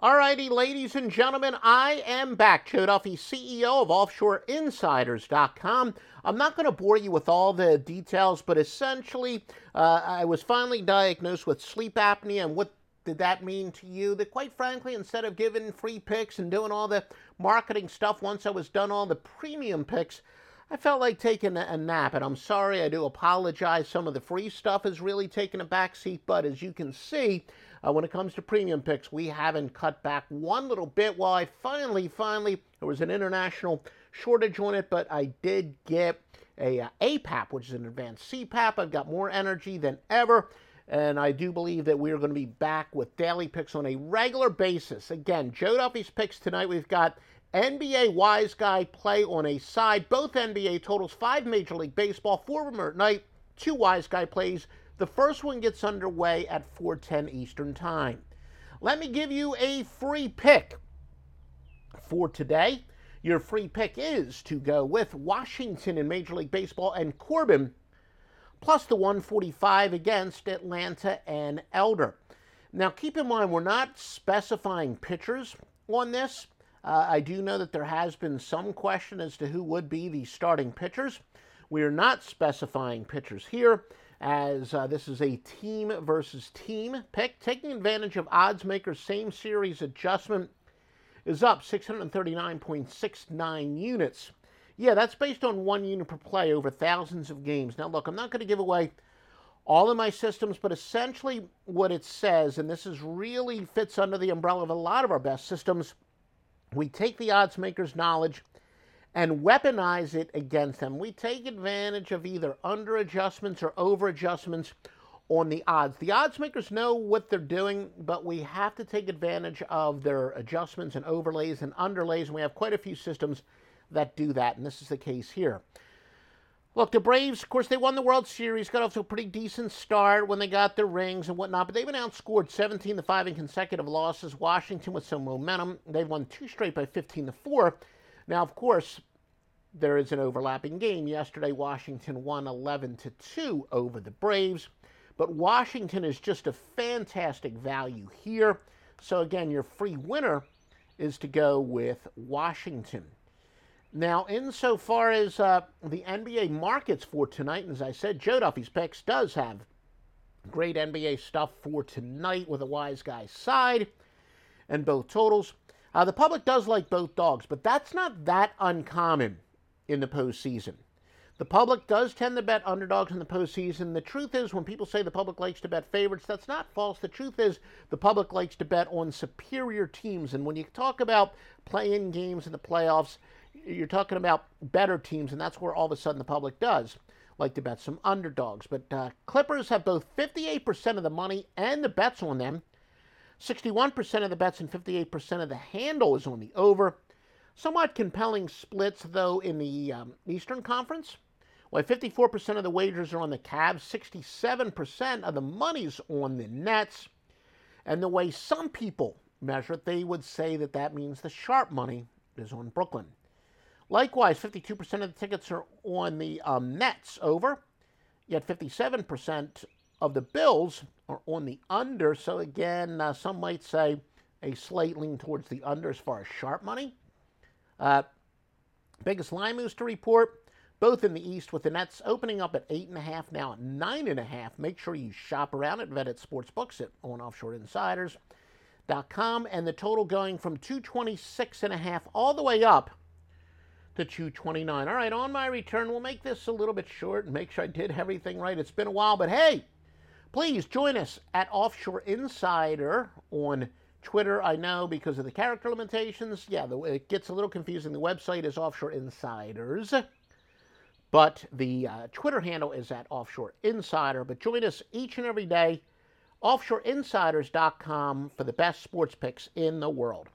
Alrighty, ladies and gentlemen, I am back. Joe Duffy, CEO of OffshoreInsiders.com. I'm not going to bore you with all the details, but essentially, uh, I was finally diagnosed with sleep apnea. And what did that mean to you? That, quite frankly, instead of giving free picks and doing all the marketing stuff, once I was done all the premium picks, I felt like taking a nap. And I'm sorry, I do apologize. Some of the free stuff has really taken a backseat, but as you can see, uh, when it comes to premium picks, we haven't cut back one little bit. While I finally, finally, there was an international shortage on it, but I did get a uh, APAP, which is an advanced CPAP. I've got more energy than ever. And I do believe that we are going to be back with daily picks on a regular basis. Again, Joe Duffy's picks tonight. We've got NBA Wise Guy play on a side. Both NBA totals, five Major League Baseball, four of them are at night, two Wise Guy plays the first one gets underway at 4:10 Eastern Time. Let me give you a free pick for today. Your free pick is to go with Washington in Major League Baseball and Corbin plus the 145 against Atlanta and Elder. Now, keep in mind, we're not specifying pitchers on this. Uh, I do know that there has been some question as to who would be the starting pitchers. We are not specifying pitchers here as uh, this is a team versus team pick. Taking advantage of odds makers' same series adjustment is up 639.69 units. Yeah, that's based on one unit per play over thousands of games. Now, look, I'm not going to give away all of my systems, but essentially what it says, and this is really fits under the umbrella of a lot of our best systems, we take the odds makers' knowledge and weaponize it against them. We take advantage of either under adjustments or over adjustments on the odds. The odds makers know what they're doing, but we have to take advantage of their adjustments and overlays and underlays, and we have quite a few systems that do that, and this is the case here. Look, the Braves, of course, they won the World Series, got off to a pretty decent start when they got their rings and whatnot, but they've been outscored 17 to 5 in consecutive losses. Washington with some momentum. They've won two straight by 15 to 4. Now, of course, there is an overlapping game. Yesterday, Washington won 11 to 2 over the Braves, but Washington is just a fantastic value here. So, again, your free winner is to go with Washington. Now, insofar as uh, the NBA markets for tonight, and as I said, Joe Duffy's Picks does have great NBA stuff for tonight with a wise guy side and both totals. Uh, the public does like both dogs, but that's not that uncommon in the postseason. The public does tend to bet underdogs in the postseason. The truth is, when people say the public likes to bet favorites, that's not false. The truth is, the public likes to bet on superior teams. And when you talk about playing games in the playoffs, you're talking about better teams, and that's where all of a sudden the public does like to bet some underdogs. But uh, Clippers have both 58% of the money and the bets on them. 61% of the bets and 58% of the handle is on the over. Somewhat compelling splits, though, in the um, Eastern Conference. Why 54% of the wagers are on the Cavs, 67% of the money's on the Nets. And the way some people measure it, they would say that that means the sharp money is on Brooklyn. Likewise, 52% of the tickets are on the um, Nets over, yet 57% of the Bills are on the under. So again, uh, some might say a slight lean towards the under as far as sharp money. Uh, biggest line moves to report, both in the East, with the Nets opening up at 8.5, now at 9.5. Make sure you shop around at Vetted Sportsbooks at on offshoreinsiders.com, and the total going from 226.5 all the way up to 229. All right, on my return, we'll make this a little bit short and make sure I did everything right. It's been a while, but hey, please join us at Offshore Insider on Twitter, I know because of the character limitations. Yeah, the, it gets a little confusing. The website is Offshore Insiders, but the uh, Twitter handle is at Offshore Insider. But join us each and every day, offshoreinsiders.com, for the best sports picks in the world.